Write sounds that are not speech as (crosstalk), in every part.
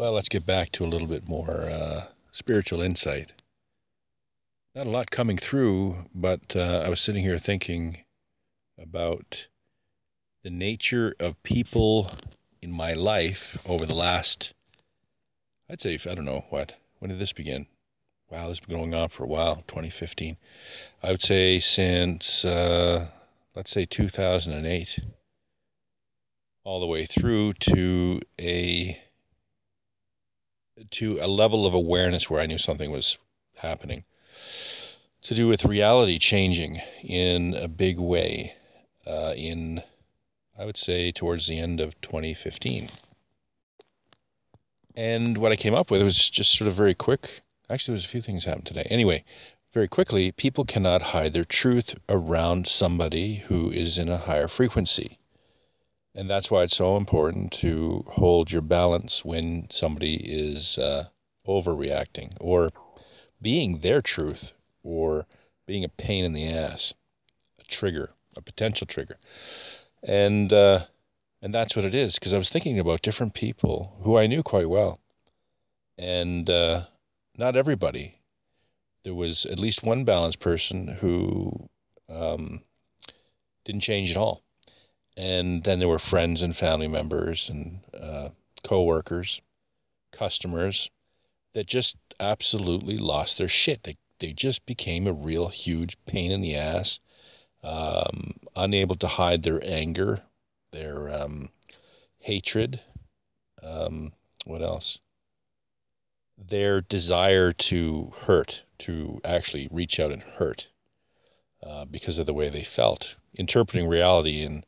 Well, let's get back to a little bit more uh, spiritual insight. Not a lot coming through, but uh, I was sitting here thinking about the nature of people in my life over the last, I'd say, I don't know what, when did this begin? Wow, this has been going on for a while, 2015. I would say since, uh, let's say 2008, all the way through to a to a level of awareness where I knew something was happening. To do with reality changing in a big way uh, in, I would say, towards the end of 2015. And what I came up with was just sort of very quick. Actually, there's a few things happened today. Anyway, very quickly, people cannot hide their truth around somebody who is in a higher frequency. And that's why it's so important to hold your balance when somebody is uh, overreacting or being their truth or being a pain in the ass, a trigger, a potential trigger. And uh, and that's what it is because I was thinking about different people who I knew quite well, and uh, not everybody. There was at least one balanced person who um, didn't change at all and then there were friends and family members and uh, co-workers, customers that just absolutely lost their shit. They they just became a real huge pain in the ass, um, unable to hide their anger, their um, hatred. Um, what else? Their desire to hurt, to actually reach out and hurt, uh, because of the way they felt, interpreting reality in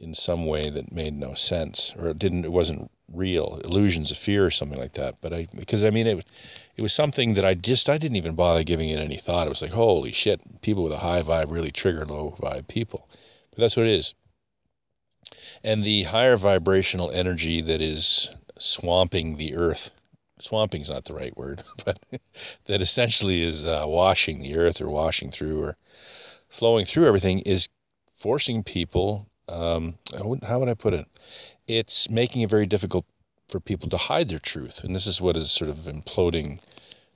in some way that made no sense or it didn't it wasn't real. Illusions of fear or something like that. But i because i mean it it was something that i just i didn't even bother giving it any thought. It was like holy shit people with a high vibe really trigger low vibe people. But that's what it is. And the higher vibrational energy that is swamping the earth swamping is not the right word (laughs) but (laughs) that essentially is uh, washing the earth or washing through or flowing through everything is forcing people um, how would I put it? It's making it very difficult for people to hide their truth, and this is what is sort of imploding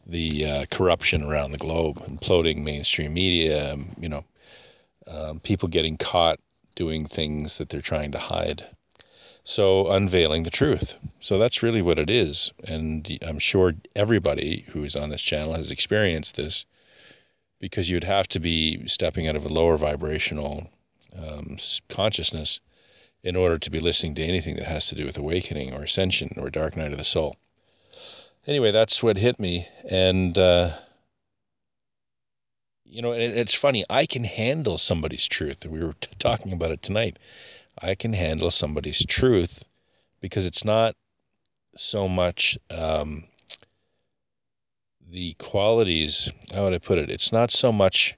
the uh, corruption around the globe, imploding mainstream media. Um, you know, um, people getting caught doing things that they're trying to hide. So unveiling the truth. So that's really what it is, and I'm sure everybody who is on this channel has experienced this, because you'd have to be stepping out of a lower vibrational um, consciousness in order to be listening to anything that has to do with awakening or ascension or dark night of the soul. Anyway, that's what hit me, and uh, you know, it, it's funny. I can handle somebody's truth. We were t- talking about it tonight. I can handle somebody's truth because it's not so much um, the qualities. How would I put it? It's not so much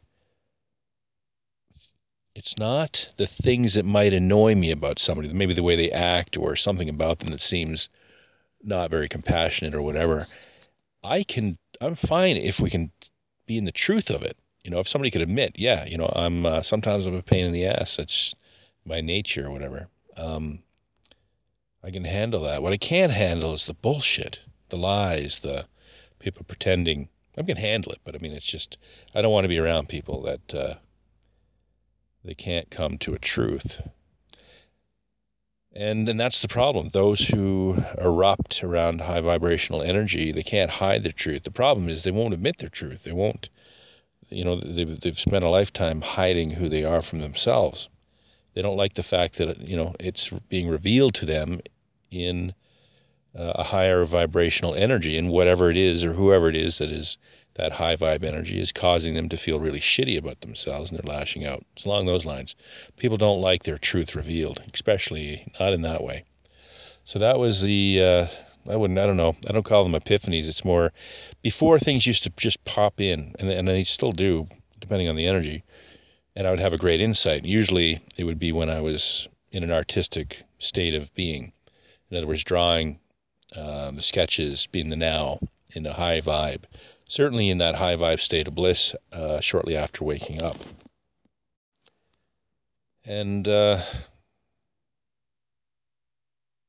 it's not the things that might annoy me about somebody, maybe the way they act or something about them that seems not very compassionate or whatever. I can, I'm fine if we can be in the truth of it. You know, if somebody could admit, yeah, you know, I'm uh, sometimes I'm a pain in the ass. That's my nature or whatever. Um, I can handle that. What I can't handle is the bullshit, the lies, the people pretending. I can handle it, but I mean, it's just I don't want to be around people that uh, they can't come to a truth. And and that's the problem. Those who erupt around high vibrational energy, they can't hide their truth. The problem is they won't admit their truth. They won't, you know, they've, they've spent a lifetime hiding who they are from themselves. They don't like the fact that you know it's being revealed to them in uh, a higher vibrational energy, and whatever it is or whoever it is that is that high vibe energy is causing them to feel really shitty about themselves and they're lashing out. It's along those lines. People don't like their truth revealed, especially not in that way. So that was the uh, I wouldn't I don't know I don't call them epiphanies. It's more before things used to just pop in and and they still do depending on the energy. And I would have a great insight. Usually it would be when I was in an artistic state of being. In other words, drawing uh, the sketches, being the now in a high vibe certainly in that high vibe state of bliss uh, shortly after waking up. And uh,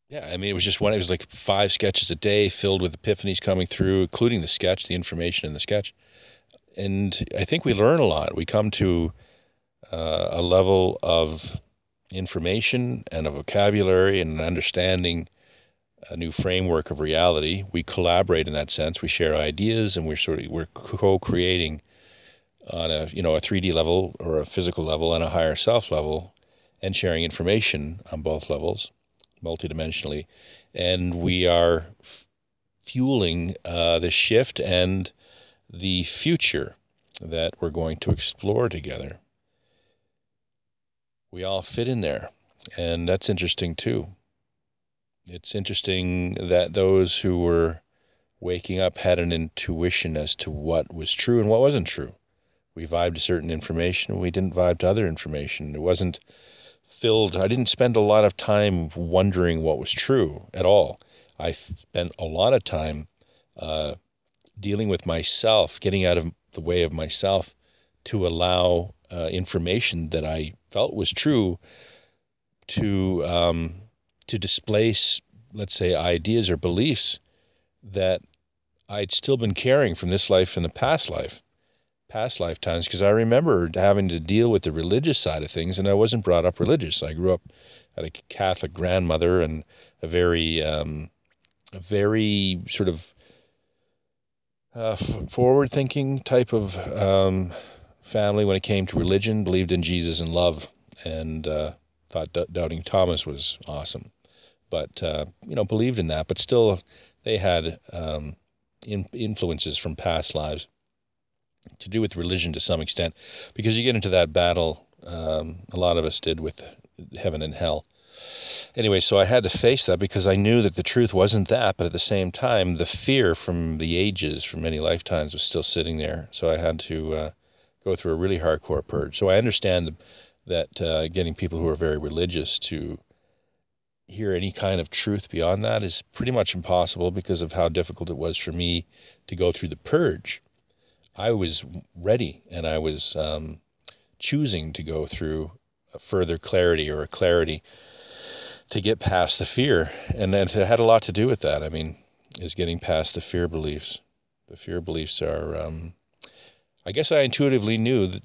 Yeah, I mean, it was just one. It was like five sketches a day, filled with epiphanies coming through, including the sketch, the information in the sketch. And I think we learn a lot. We come to uh, a level of information and a vocabulary and an understanding a new framework of reality. We collaborate in that sense. We share ideas, and we're sort of we're co-creating on a you know a 3D level or a physical level and a higher self level, and sharing information on both levels, multidimensionally, and we are f- fueling uh, the shift and the future that we're going to explore together. We all fit in there, and that's interesting too. It's interesting that those who were waking up had an intuition as to what was true and what wasn't true. We vibed to certain information, we didn't vibe to other information. It wasn't filled, I didn't spend a lot of time wondering what was true at all. I spent a lot of time uh, dealing with myself, getting out of the way of myself to allow uh, information that I felt was true to um, to displace, let's say, ideas or beliefs that I'd still been carrying from this life and the past life, past lifetimes, because I remember having to deal with the religious side of things, and I wasn't brought up religious. I grew up had a Catholic grandmother and a very, um, a very sort of uh, forward-thinking type of um, family when it came to religion. Believed in Jesus and love, and uh, thought D- Doubting Thomas was awesome but uh, you know believed in that. But still, they had um, in, influences from past lives to do with religion to some extent, because you get into that battle. Um, a lot of us did with heaven and hell. Anyway, so I had to face that because I knew that the truth wasn't that, but at the same time, the fear from the ages, from many lifetimes, was still sitting there. So I had to uh, go through a really hardcore purge. So I understand the, that uh, getting people who are very religious to hear any kind of truth beyond that is pretty much impossible because of how difficult it was for me to go through the purge. I was ready and I was um, choosing to go through a further clarity or a clarity to get past the fear. And it had a lot to do with that. I mean, is getting past the fear beliefs. The fear beliefs are, um, I guess I intuitively knew that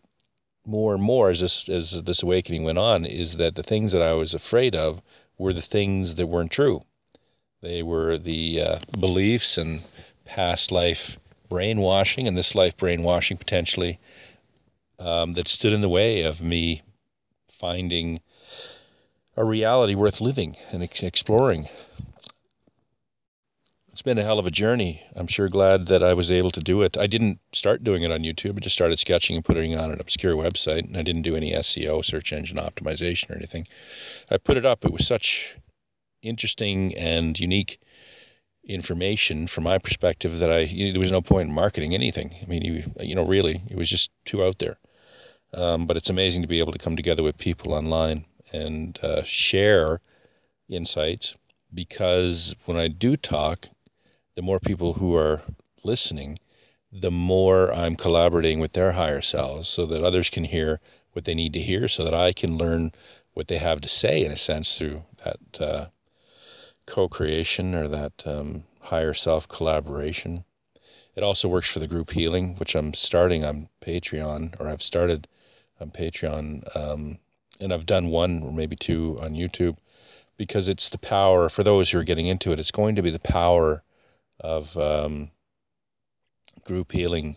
more and more as this as this awakening went on is that the things that I was afraid of were the things that weren't true. They were the uh, beliefs and past life brainwashing and this life brainwashing potentially um, that stood in the way of me finding a reality worth living and ex- exploring it's been a hell of a journey. I'm sure glad that I was able to do it. I didn't start doing it on YouTube. I just started sketching and putting it on an obscure website, and I didn't do any SEO, search engine optimization, or anything. I put it up. It was such interesting and unique information from my perspective that I you know, there was no point in marketing anything. I mean, you you know, really, it was just too out there. Um, but it's amazing to be able to come together with people online and uh, share insights because when I do talk, the more people who are listening, the more I'm collaborating with their higher selves so that others can hear what they need to hear, so that I can learn what they have to say, in a sense, through that uh, co creation or that um, higher self collaboration. It also works for the group healing, which I'm starting on Patreon, or I've started on Patreon, um, and I've done one or maybe two on YouTube because it's the power for those who are getting into it. It's going to be the power of um, group healing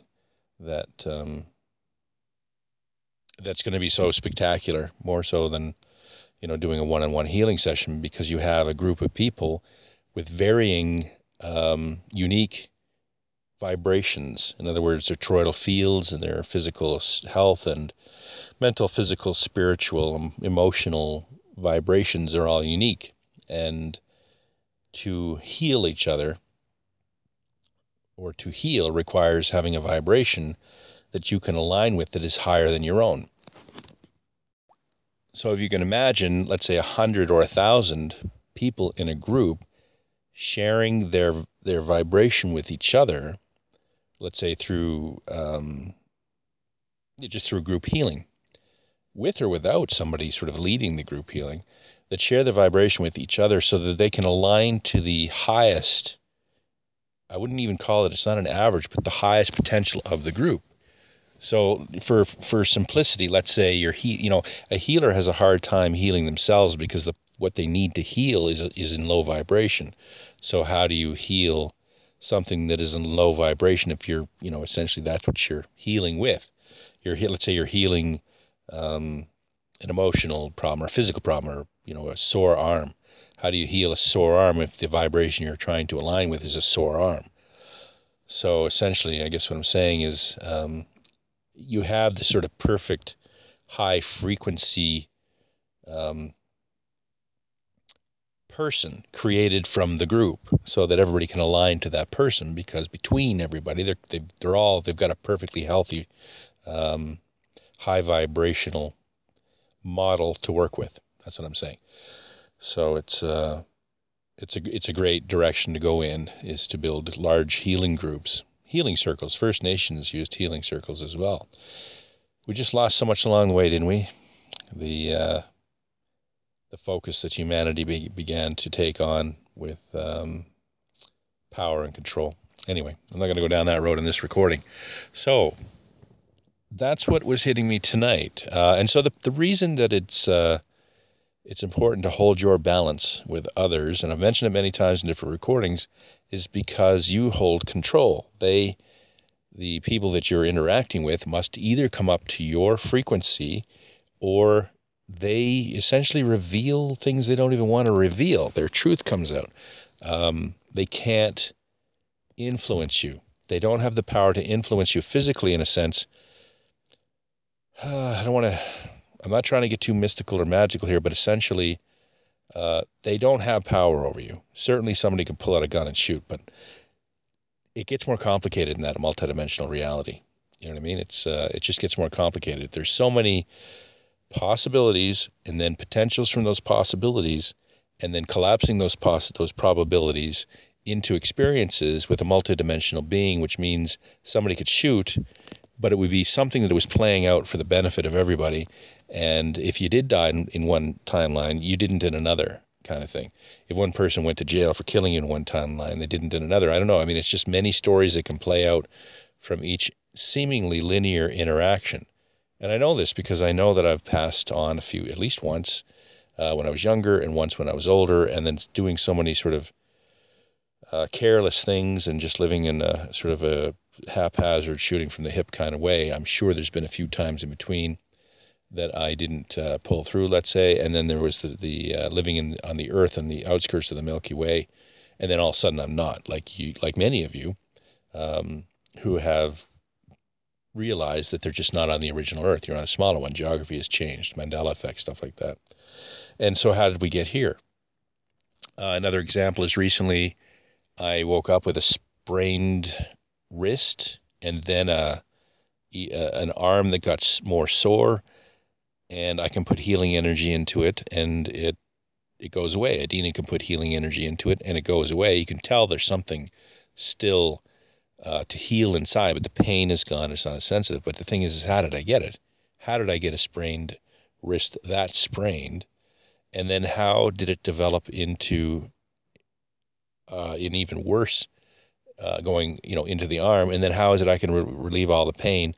that um, that's going to be so spectacular, more so than you know doing a one-on-one healing session, because you have a group of people with varying um, unique vibrations. In other words, their toroidal fields and their physical health and mental, physical, spiritual, emotional vibrations are all unique, and to heal each other or to heal requires having a vibration that you can align with that is higher than your own. So if you can imagine, let's say a hundred or a thousand people in a group sharing their their vibration with each other, let's say through um, just through group healing, with or without somebody sort of leading the group healing, that share the vibration with each other so that they can align to the highest I wouldn't even call it it's not an average, but the highest potential of the group. So for for simplicity, let's say you're he, you know, a healer has a hard time healing themselves because the what they need to heal is is in low vibration. So how do you heal something that is in low vibration if you're, you know, essentially that's what you're healing with. You're let's say you're healing um, an emotional problem or a physical problem or you know a sore arm. How do you heal a sore arm if the vibration you're trying to align with is a sore arm? So essentially, I guess what I'm saying is um, you have the sort of perfect high frequency um, person created from the group so that everybody can align to that person because between everybody they're they, are all they've got a perfectly healthy um, high vibrational model to work with that's what i'm saying so it's uh, it's a it's a great direction to go in is to build large healing groups healing circles first nations used healing circles as well we just lost so much along the way didn't we the uh, the focus that humanity be, began to take on with um, power and control. Anyway, I'm not going to go down that road in this recording. So that's what was hitting me tonight. Uh, and so the, the reason that it's uh, it's important to hold your balance with others, and I've mentioned it many times in different recordings, is because you hold control. They, the people that you're interacting with, must either come up to your frequency or they essentially reveal things they don't even want to reveal. Their truth comes out. Um, they can't influence you. They don't have the power to influence you physically, in a sense. Uh, (sighs) I don't want to. I'm not trying to get too mystical or magical here, but essentially, uh, they don't have power over you. Certainly, somebody can pull out a gun and shoot, but it gets more complicated in that multidimensional reality. You know what I mean? It's uh, it just gets more complicated. There's so many possibilities and then potentials from those possibilities and then collapsing those poss- those probabilities into experiences with a multidimensional being which means somebody could shoot but it would be something that was playing out for the benefit of everybody and if you did die in, in one timeline you didn't in another kind of thing. If one person went to jail for killing you in one timeline they didn't in another. I don't know. I mean it's just many stories that can play out from each seemingly linear interaction. And I know this because I know that I've passed on a few, at least once, uh, when I was younger and once when I was older, and then doing so many sort of uh, careless things and just living in a sort of a haphazard shooting from the hip kind of way. I'm sure there's been a few times in between that I didn't uh, pull through, let's say, and then there was the, the uh, living in on the Earth and the outskirts of the Milky Way, and then all of a sudden I'm not like you, like many of you, um, who have realized that they're just not on the original Earth. You're on a smaller one. Geography has changed, Mandela effect, stuff like that. And so, how did we get here? Uh, another example is recently I woke up with a sprained wrist and then a, a an arm that got more sore, and I can put healing energy into it, and it it goes away. Adina can put healing energy into it, and it goes away. You can tell there's something still uh, to heal inside, but the pain is gone. It's not as sensitive. But the thing is, is, how did I get it? How did I get a sprained wrist that sprained? And then how did it develop into uh, an even worse uh, going, you know, into the arm? And then how is it I can re- relieve all the pain?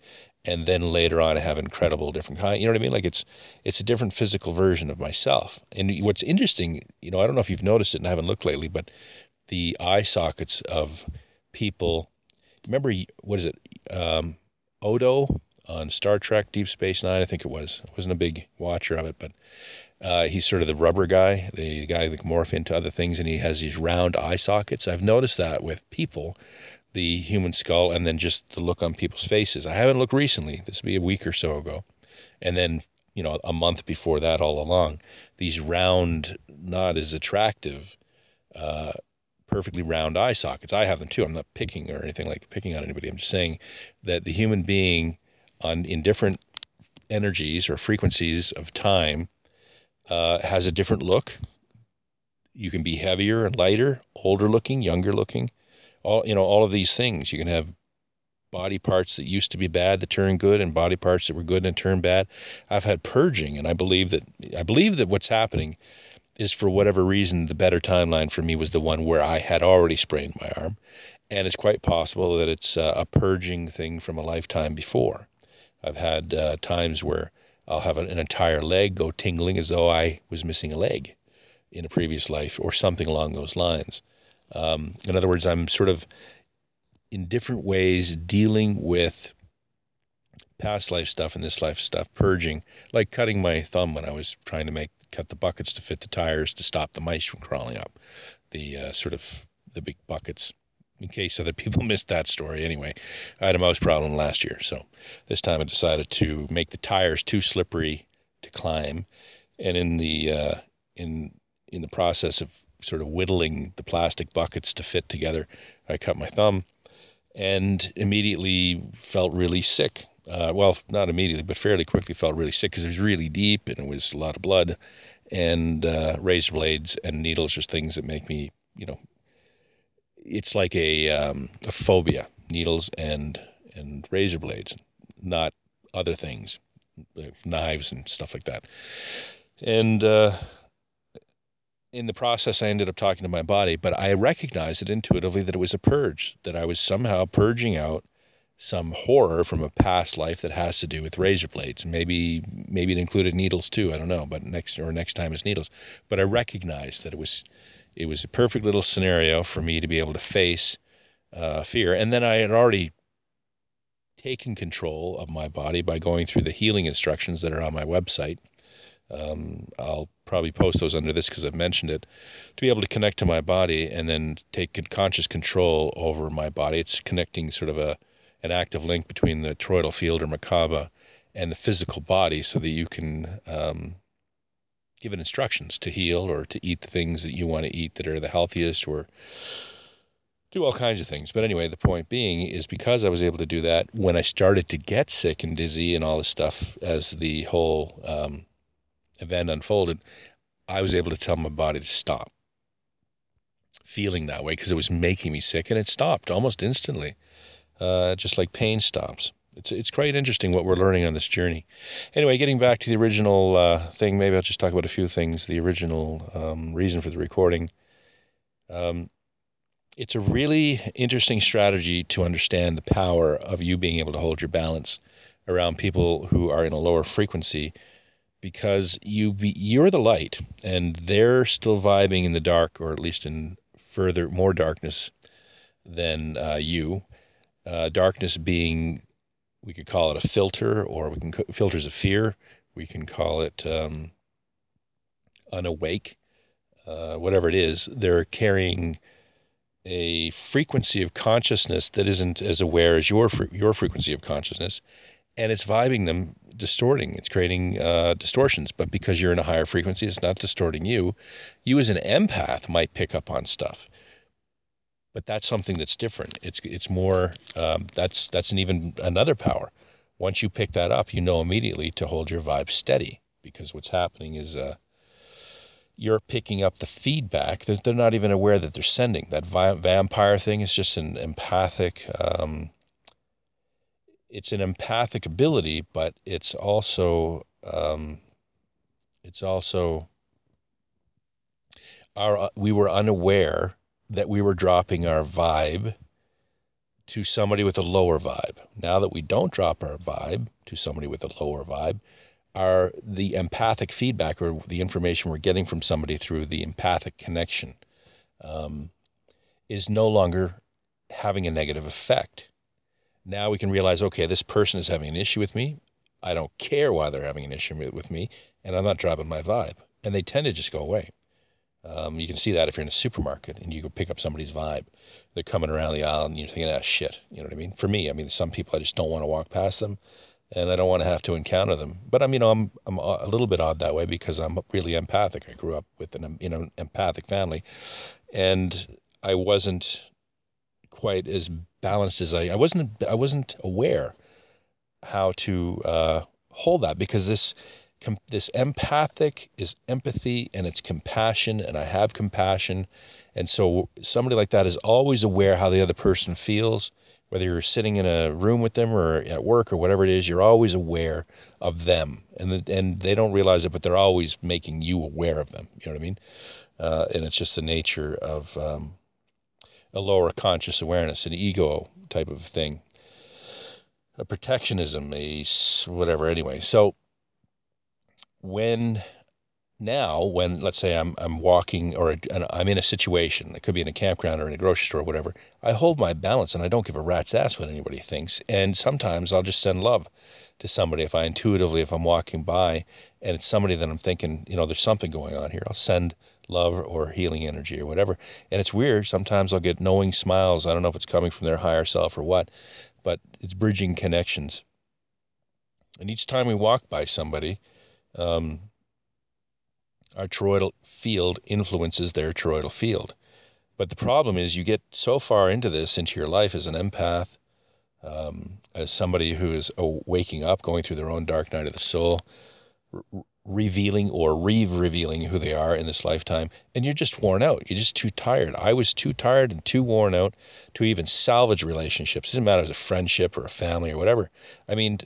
And then later on, I have incredible different kind. You know what I mean? Like it's it's a different physical version of myself. And what's interesting, you know, I don't know if you've noticed it and I haven't looked lately, but the eye sockets of people remember what is it? Um, Odo on Star Trek Deep Space Nine, I think it was. I wasn't a big watcher of it, but uh, he's sort of the rubber guy, the guy that can morph into other things, and he has these round eye sockets. I've noticed that with people, the human skull, and then just the look on people's faces. I haven't looked recently. This would be a week or so ago, and then you know a month before that, all along, these round, not as attractive uh, perfectly round eye sockets. I have them too. I'm not picking or anything like picking on anybody. I'm just saying that the human being on in different energies or frequencies of time uh, has a different look. You can be heavier and lighter, older looking, younger looking. All you know, all of these things. You can have body parts that used to be bad that turn good, and body parts that were good and turn bad. I've had purging, and I believe that I believe that what's happening is for whatever reason the better timeline for me was the one where I had already sprained my arm, and it's quite possible that it's uh, a purging thing from a lifetime before. I've had uh, times where I'll have an, an entire leg go tingling as though I was missing a leg in a previous life or something along those lines. Um, in other words, I'm sort of in different ways dealing with past life stuff and this life stuff, purging, like cutting my thumb when I was trying to make cut the buckets to fit the tires to stop the mice from crawling up. The uh, sort of the big buckets. In case other (laughs) people missed that story, anyway, I had a mouse problem last year, so this time I decided to make the tires too slippery to climb, and in the uh, in in the process of sort of whittling the plastic buckets to fit together, I cut my thumb and immediately felt really sick. Uh, well, not immediately, but fairly quickly felt really sick because it was really deep and it was a lot of blood. And uh, razor blades and needles, just things that make me, you know, it's like a, um, a phobia. Needles and and razor blades, not other things, like knives and stuff like that. And uh, in the process, I ended up talking to my body, but I recognized it intuitively that it was a purge, that I was somehow purging out some horror from a past life that has to do with razor blades. Maybe maybe it included needles too. I don't know, but next or next time it's needles. But I recognized that it was it was a perfect little scenario for me to be able to face uh, fear, and then I had already taken control of my body by going through the healing instructions that are on my website um, I'll probably post those under this because I've mentioned it, to be able to connect to my body and then take conscious control over my body. It's connecting sort of a an active link between the toroidal field or Merkaba and the physical body so that you can um, give it instructions to heal or to eat the things that you want to eat that are the healthiest or do all kinds of things. But anyway, the point being is because I was able to do that when I started to get sick and dizzy and all this stuff as the whole um, event unfolded, I was able to tell my body to stop feeling that way because it was making me sick, and it stopped almost instantly, uh, just like pain stops. It's it's quite interesting what we're learning on this journey. Anyway, getting back to the original uh, thing, maybe I'll just talk about a few things. The original um, reason for the recording. Um, it's a really interesting strategy to understand the power of you being able to hold your balance around people who are in a lower frequency because you be, you're the light and they're still vibing in the dark or at least in further more darkness than uh, you. Uh, darkness being we could call it a filter or we can filters of fear. We can call it um, unawake. Uh, whatever it is, they're carrying a frequency of consciousness that isn't as aware as your your frequency of consciousness, and it's vibing them, distorting. It's creating uh, distortions. But because you're in a higher frequency, it's not distorting you. You as an empath might pick up on stuff, but that's something that's different. It's it's more um, that's that's an even another power. Once you pick that up, you know immediately to hold your vibe steady because what's happening is uh, you're picking up the feedback. They're, they're not even aware that they're sending. That vi- vampire thing is just an empathic. Um, it's an empathic ability, but it's also um, it's also our we were unaware that we were dropping our vibe to somebody with a lower vibe. Now that we don't drop our vibe to somebody with a lower vibe, our the empathic feedback or the information we're getting from somebody through the empathic connection um, is no longer having a negative effect. Now we can realize, okay, this person is having an issue with me. I don't care why they're having an issue with me, and I'm not dropping my vibe. And they tend to just go away. Um, you can see that if you're in a supermarket and you go pick up somebody's vibe. They're coming around the aisle and you're thinking, ah, shit. You know what I mean? For me, I mean, some people I just don't want to walk past them and I don't want to have to encounter them. But I'm, you know, I'm, I'm a little bit odd that way because I'm really empathic. I grew up with an, you know, empathic family and I wasn't quite as balanced as I I wasn't I wasn't aware how to uh, hold that because this com- this empathic is empathy and it's compassion, and I have compassion. And so somebody like that is always aware how the other person feels, whether you're sitting in a room with them or at work or whatever it is. You're always aware of them, and the, and they don't realize it, but they're always making you aware of them. You know what I mean? Uh, and it's just the nature of um, a lower conscious awareness, an ego type of thing, a protectionism, a whatever. Anyway, so when now when let's say I'm I'm walking or I'm in a situation it could be in a campground or in a grocery store or whatever I hold my balance and I don't give a rat's ass what anybody thinks. And sometimes I'll just send love to somebody if I intuitively if I'm walking by and it's somebody that I'm thinking you know there's something going on here. I'll send love or healing energy or whatever. And it's weird. Sometimes I'll get knowing smiles. I don't know if it's coming from their higher self or what but it's bridging connections. And each time we walk by somebody um, our toroidal field influences their toroidal field. But the problem is, you get so far into this, into your life as an empath, um, as somebody who is waking up, going through their own dark night of the soul, re- revealing or re-revealing who they are in this lifetime, and you're just worn out. You're just too tired. I was too tired and too worn out to even salvage relationships. It doesn't matter if it's a friendship or a family or whatever. I mean,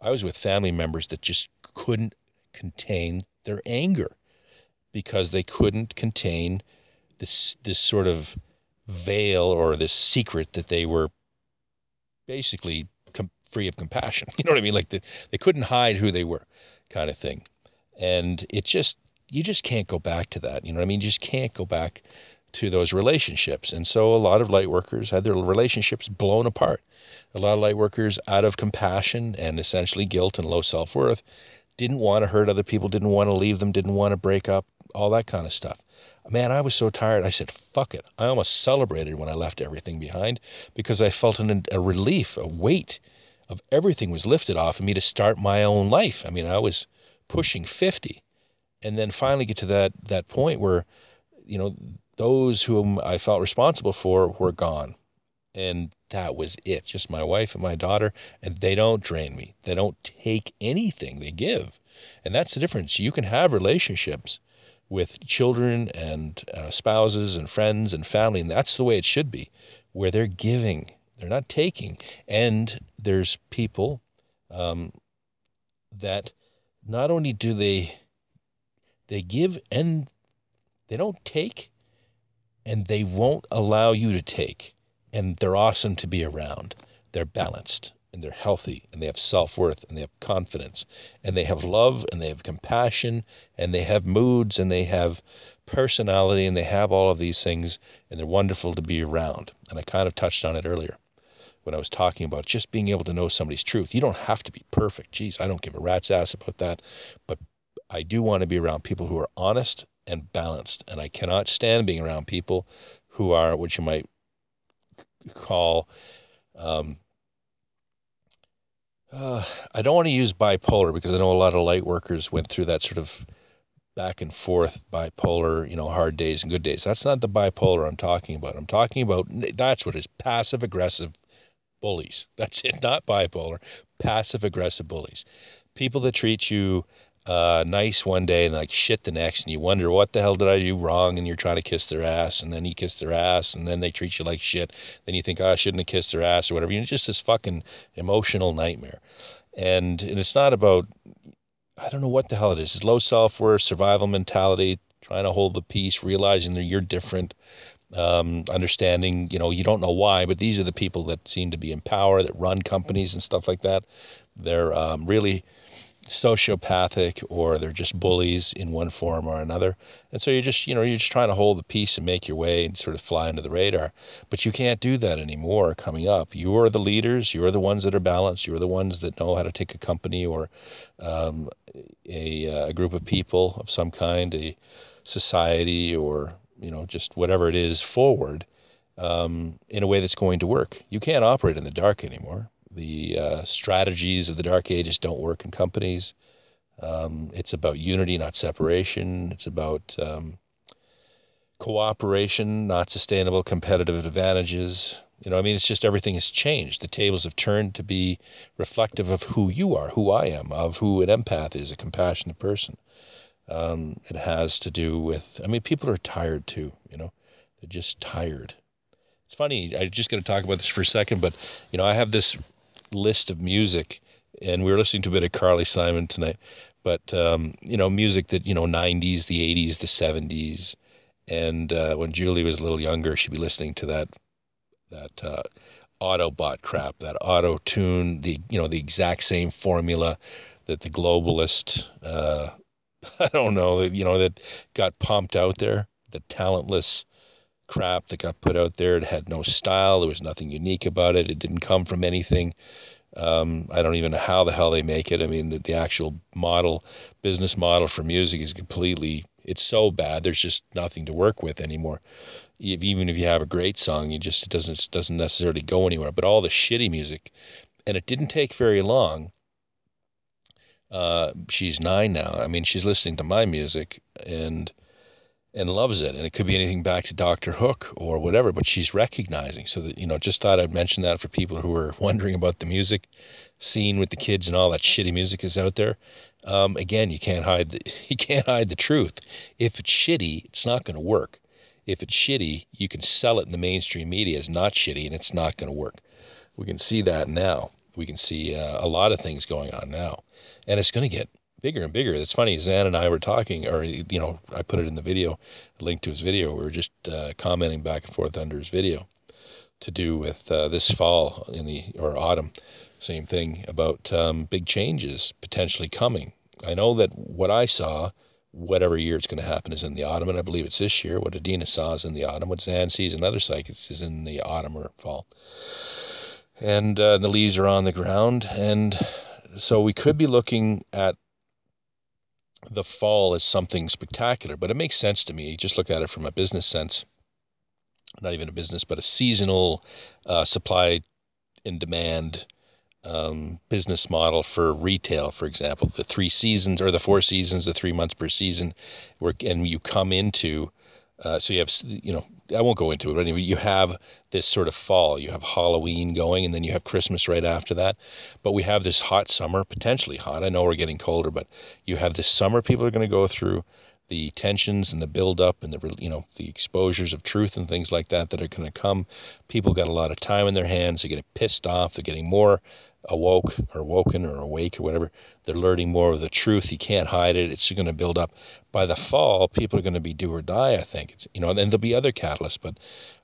I was with family members that just couldn't contain their anger because they couldn't contain this this sort of veil or this secret that they were basically com- free of compassion. (laughs) You know what I mean? Like the, they couldn't hide who they were, kind of thing. And it just you just can't go back to that. You know what I mean? You just can't go back to those relationships. And so a lot of light workers had their relationships blown apart. A lot of light workers, out of compassion and essentially guilt and low self worth, didn't want to hurt other people, didn't want to leave them, didn't want to break up, all that kind of stuff. Man, I was so tired. I said, fuck it. I almost celebrated when I left everything behind because I felt an, a relief, a weight of everything was lifted off of me to start my own life. I mean, I was pushing 50 and then finally get to that, that point where, you know, those whom I felt responsible for were gone. And that was it. Just my wife and my daughter. And they don't drain me. They don't take anything. They give. And that's the difference. You can have relationships with children and uh, spouses and friends and family, and that's the way it should be, where they're giving, they're not taking. And there's people um, that not only do they they give and they don't take, and they won't allow you to take, and they're awesome to be around. They're balanced and they're healthy and they have self worth and they have confidence and they have love and they have compassion and they have moods and they have personality and they have all of these things and they're wonderful to be around. And I kind of touched on it earlier when I was talking about just being able to know somebody's truth. You don't have to be perfect. Jeez, I don't give a rat's ass about that. But I do want to be around people who are honest and balanced. And I cannot stand being around people who are what you might call um, uh, I don't want to use bipolar because I know a lot of light workers went through that sort of back and forth bipolar, you know, hard days and good days. That's not the bipolar I'm talking about. I'm talking about that's what is passive aggressive bullies. That's it, not bipolar. Passive aggressive bullies. People that treat you uh, nice one day and like shit the next, and you wonder what the hell did I do wrong, and you're trying to kiss their ass, and then you kiss their ass, and then they treat you like shit. Then you think, oh, I shouldn't have kissed their ass or whatever. It's just this fucking emotional nightmare, and and it's not about I don't know what the hell it is. It's low self worth, survival mentality, trying to hold the peace, realizing that you're different. Um, understanding, you know, you don't know why, but these are the people that seem to be in power, that run companies and stuff like that. They're um, really sociopathic or they're just bullies in one form or another. And so you're just, you know, you're just trying to hold the peace and make your way and sort of fly under the radar. But you can't do that anymore coming up. You're the leaders. You're the ones that are balanced. You're the ones that know how to take a company or um, a, a group of people of some kind, a society or, you know, just whatever it is forward um, in a way that's going to work. You can't operate in the dark anymore the uh, strategies of the dark ages don't work in companies. Um, it's about unity, not separation. It's about um, cooperation, not sustainable competitive advantages. You know, I mean, it's just everything has changed. The tables have turned to be reflective of who you are, who I am, of who an empath is, a compassionate person. Um, it has to do with, I mean, people are tired too, you know, they're just tired. It's funny, I'm just going to talk about this for a second, but, you know, I have this list of music, and we were listening to a bit of Carly Simon tonight, but, um, you know, music that, you know, 90s, the 80s, the 70s. And uh, when Julie was a little younger, she'd be listening to that that uh, Autobot crap, that auto tune, the you know the exact same formula that the globalist, uh, (laughs) I don't know, you know that got pumped out there, the talentless crap that got put out there. It had no style. There was nothing unique about it. It didn't come from anything. Um, I don't even know how the hell they make it. I mean, the, the actual model, business model for music is completely, it's so bad. There's just nothing to work with anymore even if you have a great song, you just it doesn't it doesn't necessarily go anywhere. But all the shitty music, and it didn't take very long. Uh, she's nine now. I mean, she's listening to my music and and loves it. And it could be anything back to Doctor Hook or whatever. But she's recognizing. So that you know, just thought I'd mention that for people who are (laughs) wondering about the music scene with the kids and all that shitty music is out there. Um, again, you can't hide the (laughs) you can't hide the truth. If it's shitty, it's not going to work if it's shitty, you can sell it in the mainstream media as not shitty, and it's not going to work. We can see that now. We can see uh, a lot of things going on now, and it's going to get bigger and bigger. It's funny. Zan and I were talking, or you know, I put it in the video, link to his video. We were just uh, commenting back and forth under his video to do with uh, this fall in the or autumn. Same thing about um, big changes potentially coming. I know that what I saw whatever year it's going to happen is in the autumn, and I believe it's this year. What Adina saw is in the autumn. What Zan sees and other psychics is in the autumn or fall. And uh, the leaves are on the ground, and so we could be looking at the fall as something spectacular, but it makes sense to me. Just look at it from a business sense, not even a business, but a seasonal uh, supply and demand um, business model for retail, for example, the three seasons or the four seasons, the three months per season, where and you come into, uh, so you have, you know, I won't go into it, but anyway, you have this sort of fall, you have Halloween going, and then you have Christmas right after that. But we have this hot summer, potentially hot. I know we're getting colder, but you have this summer people are going to go through the tensions and the buildup and the you know the exposures of truth and things like that that are going to come. People got a lot of time in their hands. They're getting pissed off. They're getting more awoke or woken or awake or whatever. They're learning more of the truth. You can't hide it. It's going to build up. By the fall, people are going to be do or die. I think it's you know, and there'll be other catalysts, but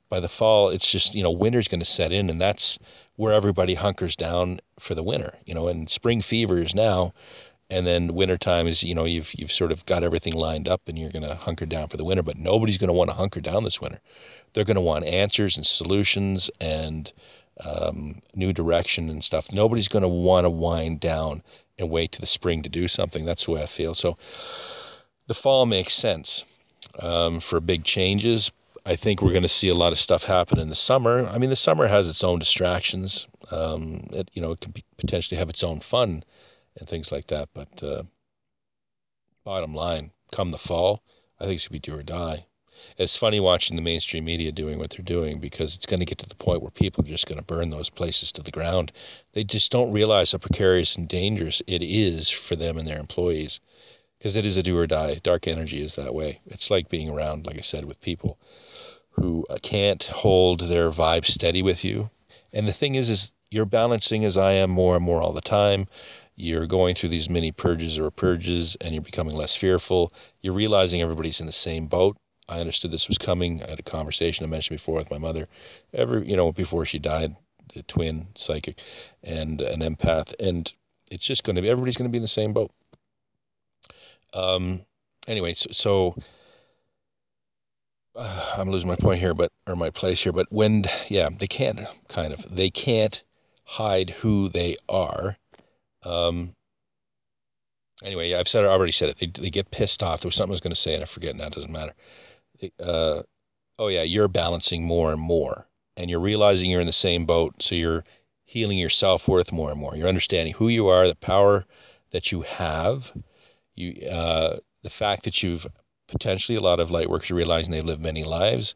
by the fall, it's just you know, winter's going to set in, and that's where everybody hunkers down for the winter. You know, and spring fever is now. And then wintertime is, you know, you've you've sort of got everything lined up and you're going to hunker down for the winter, but nobody's going to want to hunker down this winter. They're going to want answers and solutions and um, new direction and stuff. Nobody's going to want to wind down and wait to the spring to do something. That's the way I feel. So the fall makes sense um, for big changes. I think we're going to see a lot of stuff happen in the summer. I mean, the summer has its own distractions. Um, it, you know, it can potentially have its own fun and things like that. But uh, bottom line, come the fall, I think going to be do or die it's funny watching the mainstream media doing what they're doing because it's going to get to the point where people are just going to burn those places to the ground. They just don't realize how precarious and dangerous it is for them and their employees because it is a do or die. Dark energy is that way. It's like being around, like I said, with people who uh, can't hold their vibe steady with you. And the thing is, is you're balancing as I am more and more all the time. You're going through these mini purges or purges, and you're becoming less fearful. You're realizing everybody's in the same boat I understood this was coming. I had a conversation I mentioned before with my mother, every you know before she died, the twin psychic, and an empath, and it's just going to be everybody's going to be in the same boat. Um. Anyway, so, so uh, I'm losing my point here, but or my place here, but when yeah, they can't kind of they can't hide who they are. Um. Anyway, I've said it, I already said it. They they get pissed off. There was something I was going to say, and I forget now. It doesn't matter uh, oh yeah, you're balancing more and more, and you're realizing you're in the same boat, so you're healing your self worth more and more. You're understanding who you are, the power that you have, you uh, the fact that you've potentially a lot of light workers are realizing they live many lives,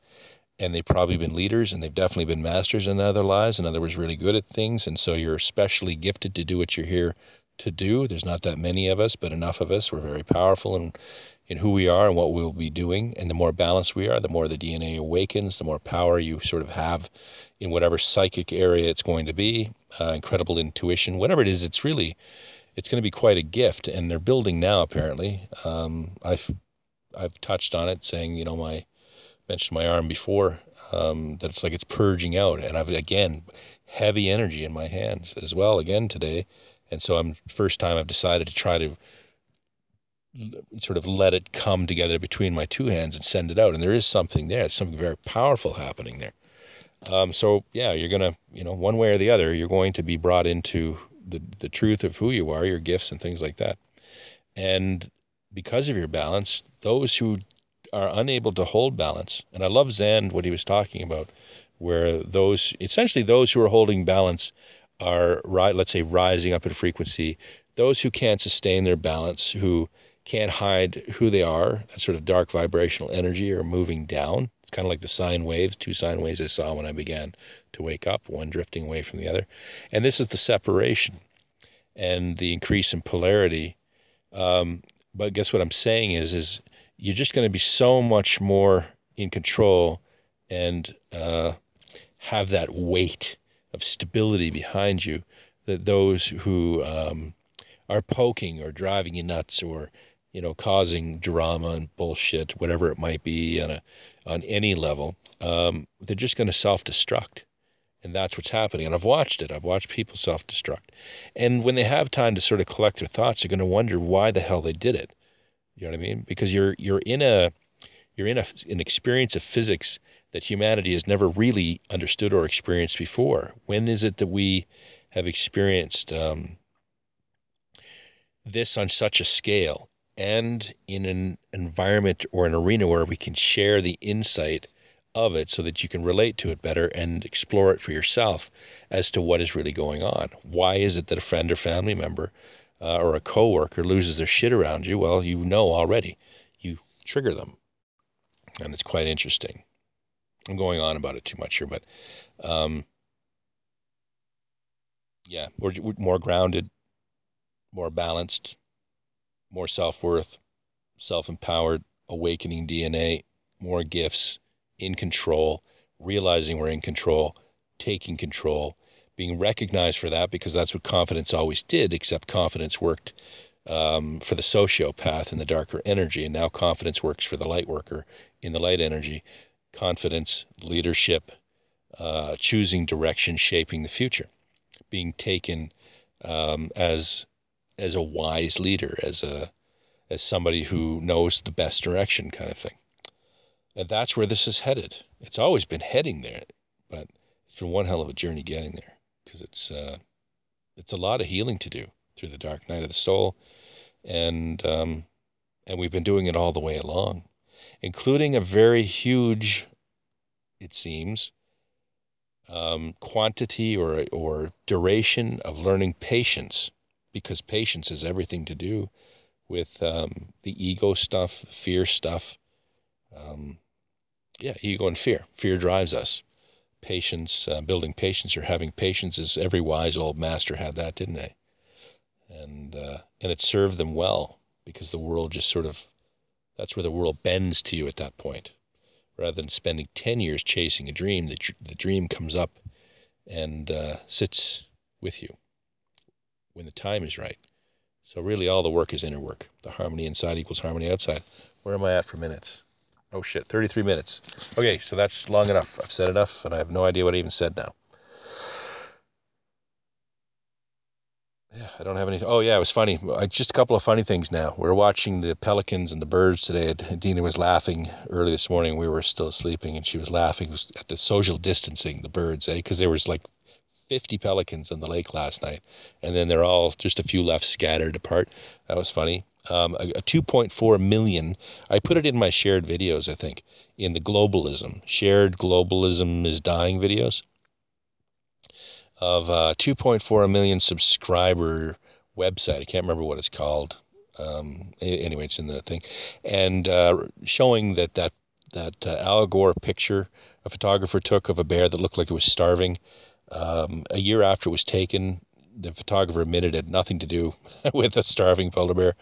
and they've probably been leaders and they've definitely been masters in other lives. In other words, really good at things. And so you're especially gifted to do what you're here to do. There's not that many of us, but enough of us. We're very powerful in, in who we are and what we'll be doing. And the more balanced we are, the more the DNA awakens, the more power you sort of have in whatever psychic area it's going to be. Uh, incredible intuition, whatever it is, it's really, it's going to be quite a gift. And they're building now, apparently. Um, I've, I've touched on it, saying, you know, my mentioned my arm before, um, that it's like it's purging out. And I've, again, heavy energy in my hands as well again today. And so I'm first time I've decided to try to sort of let it come together between my two hands and send it out. And there is something there. Something very powerful happening there. Um, so yeah, you're gonna, you know, one way or the other, you're going to be brought into the the truth of who you are, your gifts and things like that. And because of your balance, those who are unable to hold balance. And I love Zand what he was talking about, where those essentially those who are holding balance are let's say rising up in frequency. Those who can't sustain their balance, who can't hide who they are, that sort of dark vibrational energy, are moving down. It's kind of like the sine waves, two sine waves I saw when I began to wake up, one drifting away from the other. And this is the separation and the increase in polarity. Um, but guess what I'm saying is, is you're just going to be so much more in control and uh, have that weight of stability behind you that those who um, are poking or driving you nuts or you know causing drama and bullshit whatever it might be on a on any level um, they're just going to self-destruct. And that's what's happening. And i've watched it. I've watched people self-destruct. And when they have time to sort of collect their thoughts they're going to wonder why the hell they did it you know what I mean? Because you're you're in a you're in a, an experience of physics that humanity has never really understood or experienced before. When is it that we have experienced um, this on such a scale and in an environment or an arena where we can share the insight of it so that you can relate to it better and explore it for yourself as to what is really going on? Why is it that a friend or family member uh, or a coworker loses their shit around you, well, you know already. You trigger them, and it's quite interesting. I'm going on about it too much here, but um, yeah, we're, we're more grounded, more balanced, more self worth, self empowered, awakening DNA, more gifts, in control, realizing we're in control, taking control, being recognized for that because that's what confidence always did, except confidence worked um, for the sociopath in the darker energy, and now confidence works for the light worker in the light energy. Confidence, leadership, uh, choosing direction, shaping the future, being taken um, as as a wise leader, as a as somebody who knows the best direction, kind of thing. And that's where this is headed. It's always been heading there, but it's been one hell of a journey getting there because it's uh, it's a lot of healing to do through the dark night of the soul, and um, and we've been doing it all the way along, including a very huge, it seems, um, quantity or or duration of learning patience, because patience has everything to do with um, the ego stuff, the fear stuff. Um, yeah, ego and fear. Fear drives us patience, uh, building patience or having patience, as every wise old master had that, didn't they? And uh, and it served them well because the world just sort of that's where the world bends to you at that point. Rather than spending ten years chasing a dream, the the dream comes up and uh, sits with you when the time is right. So really, all the work is inner work. The harmony inside equals harmony outside. Where am I at for minutes? Oh shit, 33 minutes. Okay, so that's long enough. I've said enough, and I have no idea what I even said now. Yeah, I don't have any. Oh yeah, it was funny. I, just a couple of funny things now. We are watching the pelicans and the birds today. Dina was laughing early this morning. We were still sleeping, and she was laughing at the social distancing the birds, eh? Because there was like 50 pelicans in the lake last night, and then they're all just a few left scattered apart. That was funny um, a, a 2.4 million. I put it in my shared videos, I think, in the globalism, shared globalism is dying videos of uh, 2.4 million subscriber website. I can't remember what it's called. Um, anyway, it's in the thing, and uh, showing that that that uh, Al Gore picture a photographer took of a bear that looked like it was starving. Um, a year after it was taken, the photographer admitted it had nothing to do (laughs) with a starving polar bear,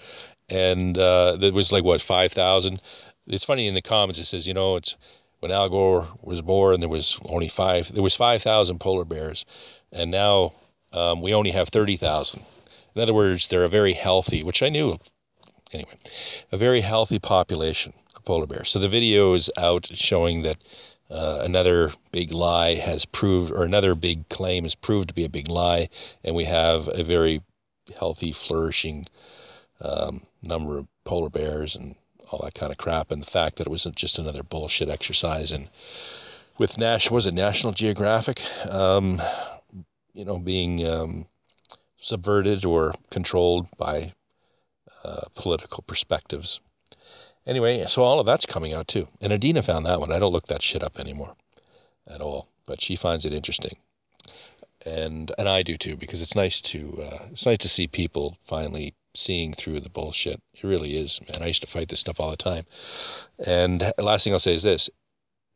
and uh, there was like what five thousand. It's funny in the comments it says, you know, it's when Al Gore was born, there was only five. There was five thousand polar bears, and now um, we only have thirty thousand. In other words, they're a very healthy, which I knew anyway, a very healthy population of polar bears. So the video is out showing that uh, another big lie has proved, or another big claim has proved to be a big lie, and we have a very healthy, flourishing um, number of polar bears and all that kind of crap, and the fact that it wasn't just another bullshit exercise. And with Nash, was it National Geographic? Um, you know, being um, subverted or controlled by uh, political perspectives. Anyway, so all of that's coming out too. And Adina found that one. I don't look that shit up anymore at all, but she finds it interesting. And and I do too because it's nice to uh, it's nice to see people finally seeing through the bullshit. It really is, man. I used to fight this stuff all the time. And last thing I'll say is this: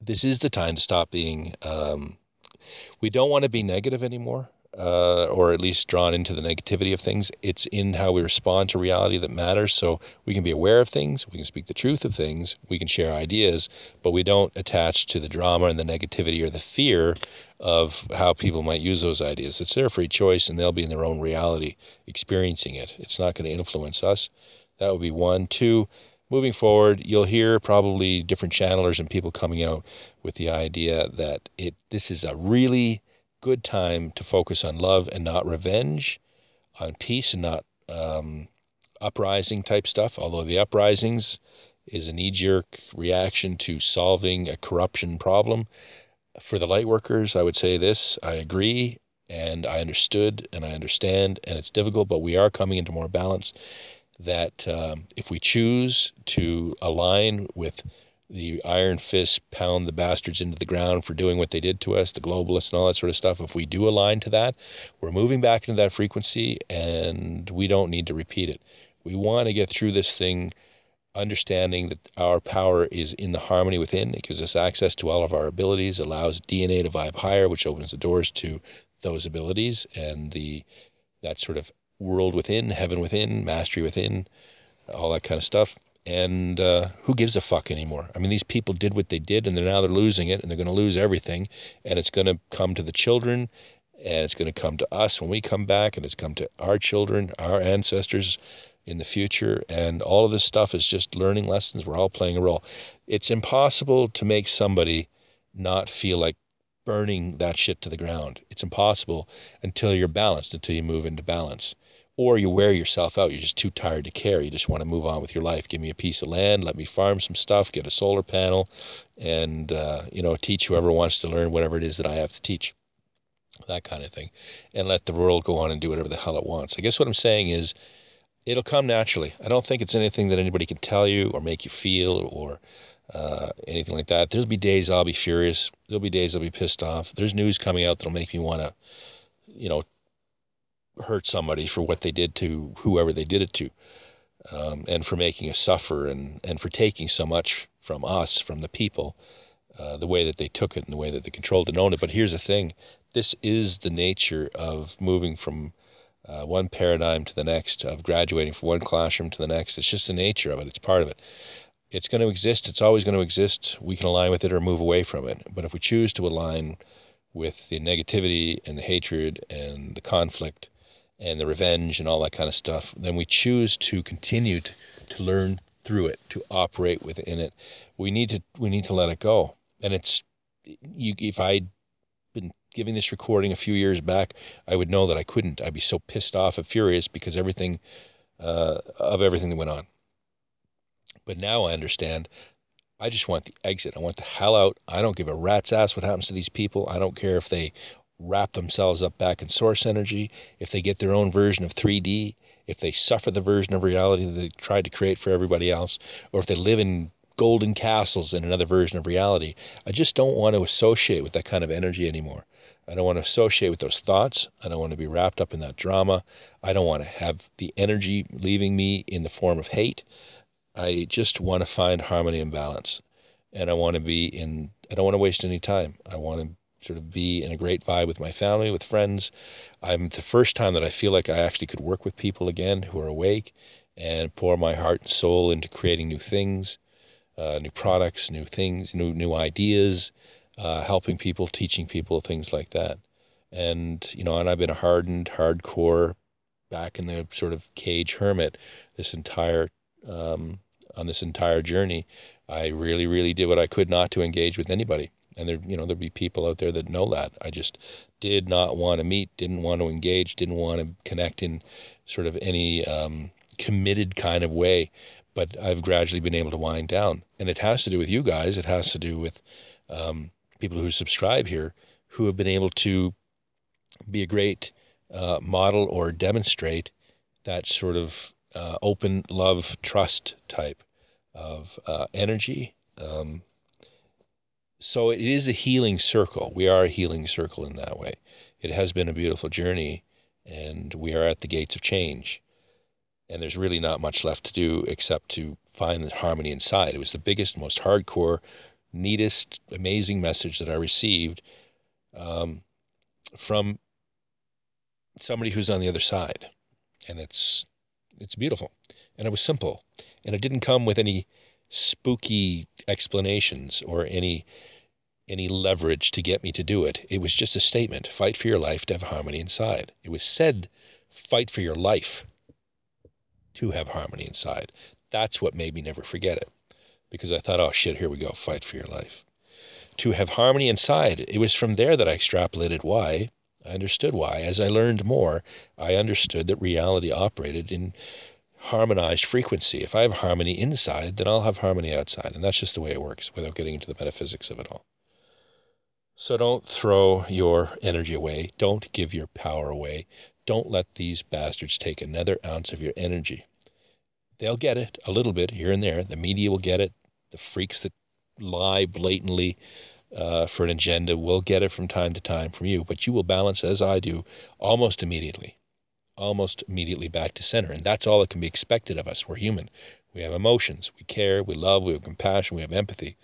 this is the time to stop being. Um, we don't want to be negative anymore uh, or at least drawn into the negativity of things. It's in how we respond to reality that matters. So we can be aware of things, we can speak the truth of things, we can share ideas, but we don't attach to the drama and the negativity or the fear of how people might use those ideas. It's their free choice and they'll be in their own reality experiencing it. It's not going to influence us. That would be one. Two, moving forward, you'll hear probably different channelers and people coming out with the idea that it this is a really good time to focus on love and not revenge, on peace and not um, uprising type stuff. Although the uprisings is a knee jerk reaction to solving a corruption problem. For the light workers, I would say this I agree and I understood and I understand, and it's difficult, but we are coming into more balance. That um, if we choose to align with the iron fist pound the bastards into the ground for doing what they did to us, the globalists and all that sort of stuff, if we do align to that, we're moving back into that frequency and we don't need to repeat it. We want to get through this thing understanding that our power is in the harmony within. It gives us access to all of our abilities, allows DNA to vibe higher, which opens the doors to those abilities and the that sort of world within, heaven within, mastery within, all that kind of stuff and uh, who gives a fuck anymore? I mean, these people did what they did, and they're now they're losing it, and they're going to lose everything, and it's going to come to the children, and it's going to come to us when we come back, and it's come to our children, our ancestors in the future, and all of this stuff is just learning lessons. We're all playing a role. It's impossible to make somebody not feel like burning that shit to the ground. It's impossible until you're balanced, until you move into balance or you wear yourself out. You're just too tired to care. You just want to move on with your life. Give me a piece of land, let me farm some stuff, get a solar panel, and uh, you know teach whoever wants to learn whatever it is that I have to teach. That kind of thing, and let the world go on and do whatever the hell it wants. I guess what I'm saying is, it'll come naturally. I don't think it's anything that anybody can tell you or make you feel or uh, anything like that. There'll be days I'll be furious. There'll be days I'll be pissed off. There's news coming out that'll make me want to, you know, hurt somebody for what they did to whoever they did it to, um, and for making us suffer, and and for taking so much from us, from the people, uh, the way that they took it and the way that they controlled and owned it. But here's the thing: this is the nature of moving from uh, one paradigm to the next, of graduating from one classroom to the next. It's just the nature of it. It's part of it. It's going to exist. It's always going to exist. We can align with it or move away from it. But if we choose to align with the negativity and the hatred and the conflict and the revenge and all that kind of stuff, then we choose to continue to, to learn through it, to operate within it. We need to we need to let it go. And it's you if I'd been giving this recording a few years back, I would know that I couldn't. I'd be so pissed off and furious because everything uh, of everything that went on. But now I understand. I just want the exit. I want the hell out. I don't give a rat's ass what happens to these people. I don't care if they wrap themselves up back in source energy, if they get their own version of 3D, if they suffer the version of reality that they tried to create for everybody else, or if they live in golden castles in another version of reality. I just don't want to associate with that kind of energy anymore. I don't want to associate with those thoughts. I don't want to be wrapped up in that drama. I don't want to have the energy leaving me in the form of hate. I just want to find harmony and balance. and I want to be in. I don't want to waste any time. I want to sort of be in a great vibe with my family, with friends. I'm the first time that I feel like I actually could work with people again who are awake and pour my heart and soul into creating new things, uh, new products, new things, new new ideas, uh, helping people, teaching people, things like that. And you know, and I've been a hardened, hardcore, back in the sort of cage hermit this entire um, on this entire journey. I really, really did what I could not to engage with anybody. And there, you know, there'd be people out there that know that. I just did not want to meet, didn't want to engage, didn't want to connect in sort of any um, committed kind of way. But I've gradually been able to wind down, and it has to do with you guys. It has to do with um, people who subscribe here who have been able to be a great uh, model or demonstrate that sort of uh, open love trust type of uh, energy. Um, so it is a healing circle. We are a healing circle in that way. It has been a beautiful journey, and we are at the gates of change. And there's really not much left to do except to find the harmony inside. It was the biggest, most hardcore, neatest, amazing message that I received um, from somebody who's on the other side. And it's it's beautiful. And it was simple. And it didn't come with any spooky explanations or any any leverage to get me to do it. It was just a statement. Fight for your life to have harmony inside. It was said, fight for your life to have harmony inside. That's what made me never forget it. Because I thought, oh shit, here we go, fight for your life. To have harmony inside, it was from there that I extrapolated why I understood why. As I learned more, I understood that reality operated in harmonized frequency. If I have harmony inside, then I'll have harmony outside. And that's just the way it works without getting into the metaphysics of it all. So don't throw your energy away. Don't give your power away. Don't let these bastards take another ounce of your energy. They'll get it a little bit here and there. The media will get it. The freaks that lie blatantly uh, for an agenda will get it from time to time from you, but you will balance, as I do, almost immediately, almost immediately back to center. And that's all that can be expected of us. We're human. We have emotions. We care. We love. We have compassion. We have empathy.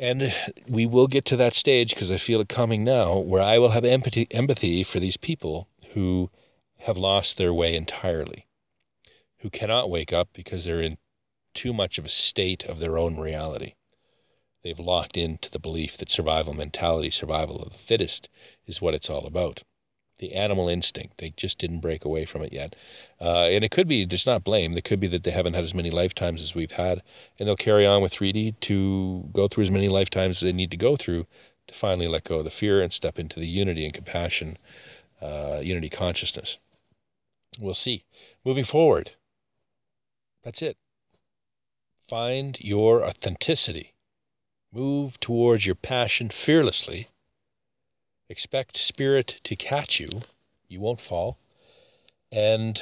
And we will get to that stage because I feel it coming now where I will have empathy, empathy for these people who have lost their way entirely, who cannot wake up because they're in too much of a state of their own reality. They've locked into the belief that survival mentality, survival of the fittest, is what it's all about. The animal instinct. They just didn't break away from it yet. Uh, and it could be, there's not blame. It could be that they haven't had as many lifetimes as we've had. And they'll carry on with 3D to go through as many lifetimes as they need to go through to finally let go of the fear and step into the unity and compassion, uh, unity consciousness. We'll see. Moving forward, that's it. Find your authenticity. Move towards your passion fearlessly. Expect spirit to catch you. You won't fall. And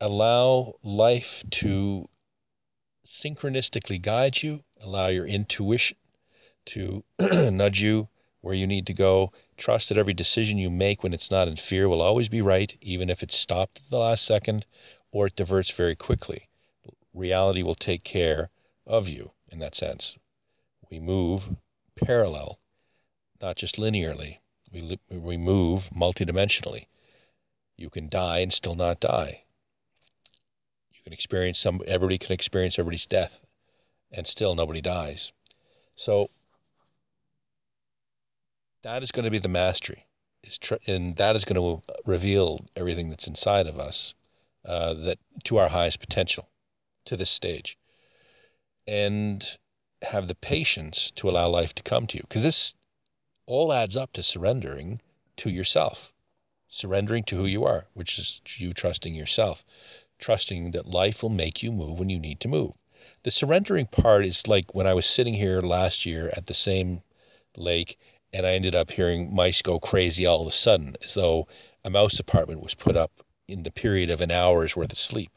allow life to synchronistically guide you. Allow your intuition to (clears throat) nudge you where you need to go. Trust that every decision you make when it's not in fear will always be right, even if it's stopped at the last second or it diverts very quickly. Reality will take care of you in that sense. We move parallel, not just linearly. We, we move multidimensionally. You can die and still not die. You can experience some, everybody can experience everybody's death, and still nobody dies. So that is going to be the mastery, is tr- and that is going to reveal everything that's inside of us, uh, that to our highest potential, to this stage, and have the patience to allow life to come to you. Because this all adds up to surrendering to yourself, surrendering to who you are, which is you trusting yourself, trusting that life will make you move when you need to move. The surrendering part is like when I was sitting here last year at the same lake and I ended up hearing mice go crazy all of a sudden, as though a mouse apartment was put up in the period of an hour's worth of sleep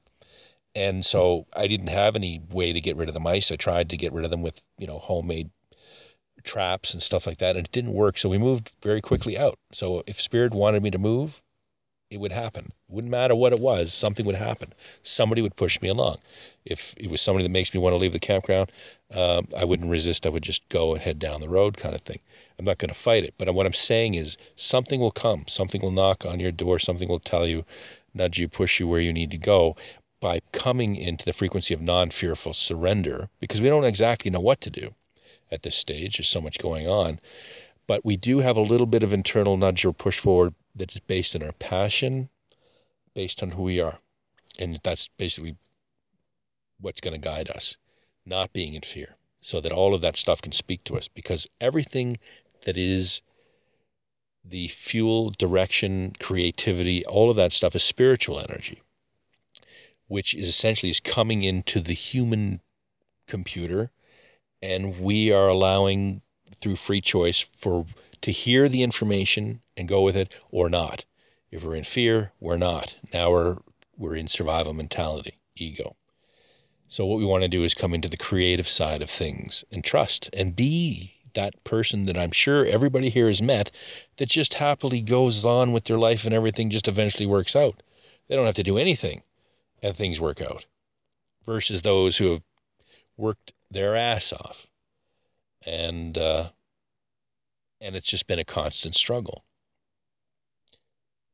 and so I didn't have any way to get rid of the mice. I tried to get rid of them with you know homemade traps and stuff like that, and it didn't work. So we moved very quickly out. So if spirit wanted me to move, it would happen. It Wouldn't matter what it was, something would happen. Somebody would push me along. If it was somebody that makes me want to leave the campground, um, I wouldn't resist. I would just go and head down the road, kind of thing. I'm not going to fight it. But what I'm saying is, something will come. Something will knock on your door. Something will tell you, nudge you, push you where you need to go by coming into the frequency of non fearful surrender, because we don't exactly know what to do at this stage. There's so much going on. But we do have a little bit of internal nudge or push forward that's based on our passion, based on who we are. And that's basically what's going to guide us, not being in fear, so that all of that stuff can speak to us. Because everything that is the fuel, direction, creativity, all of that stuff is spiritual energy which is essentially is coming into the human computer, and we are allowing through free choice for to hear the information and go with it or not. If we're in fear, we're not. Now we're we're in survival mentality, ego. So what we want to do is come into the creative side of things and trust and be that person that I'm sure everybody here has met that just happily goes on with their life and everything just eventually works out. They don't have to do anything and things work out versus those who have worked their ass off. And uh, and it's just been a constant struggle.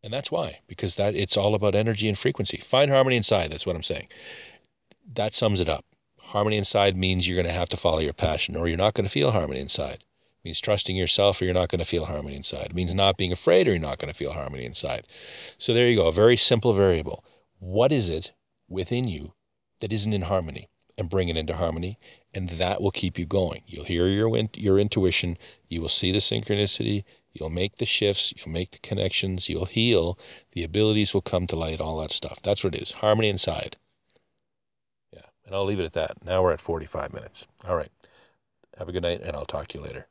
And that's why because that it's all about energy and frequency. Find harmony inside that's what i'm saying. That sums it up. Harmony inside means you're going to have to follow your passion or you're not going to feel harmony inside. It means trusting yourself or you're not going to feel harmony inside. It means not being afraid or you're not going to feel harmony inside. So there you go a very simple variable. What is it within you that isn't in harmony and bring it into harmony and that will keep you going. You'll hear your your intuition you will see the synchronicity you'll make the shifts you'll make the connections you'll heal the abilities will come to light all that stuff. That's what it is harmony inside. Yeah and i'll leave it at that. Now we're at 45 minutes. All right. Have a good night and i'll talk to you later